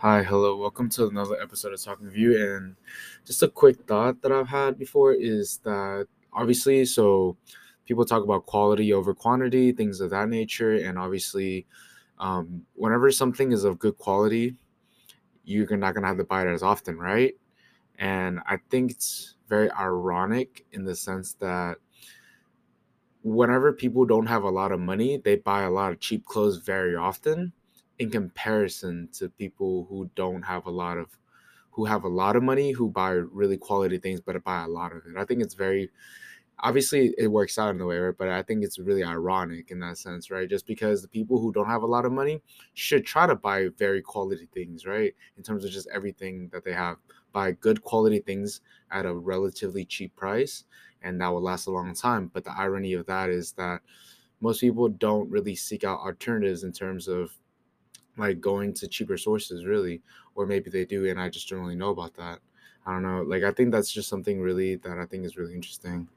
Hi, hello, welcome to another episode of Talking View. And just a quick thought that I've had before is that obviously, so people talk about quality over quantity, things of that nature. And obviously, um, whenever something is of good quality, you're not going to have to buy it as often, right? And I think it's very ironic in the sense that whenever people don't have a lot of money, they buy a lot of cheap clothes very often in comparison to people who don't have a lot of who have a lot of money who buy really quality things but buy a lot of it. I think it's very obviously it works out in a way, right? But I think it's really ironic in that sense, right? Just because the people who don't have a lot of money should try to buy very quality things, right? In terms of just everything that they have, buy good quality things at a relatively cheap price, and that will last a long time. But the irony of that is that most people don't really seek out alternatives in terms of like going to cheaper sources really or maybe they do and i just don't really know about that. I don't know like i think that's just something really that i think is really interesting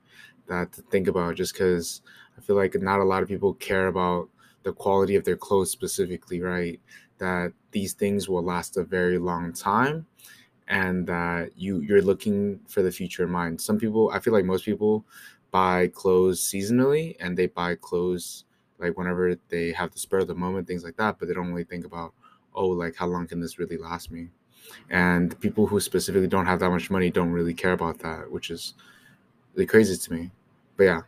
that to think about just because i feel like not a lot of people care about the quality of their clothes specifically right? That these things will last a very long time and that you you're looking for the future in mind. Some people i feel like most people buy clothes seasonally and they buy clothes like whenever they have the spur of the moment, things like that, but they don't really think about, oh, like how long can this really last me? And people who specifically don't have that much money don't really care about that, which is really crazy to me. But yeah,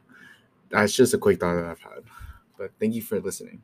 that's just a quick thought that I've had. But thank you for listening.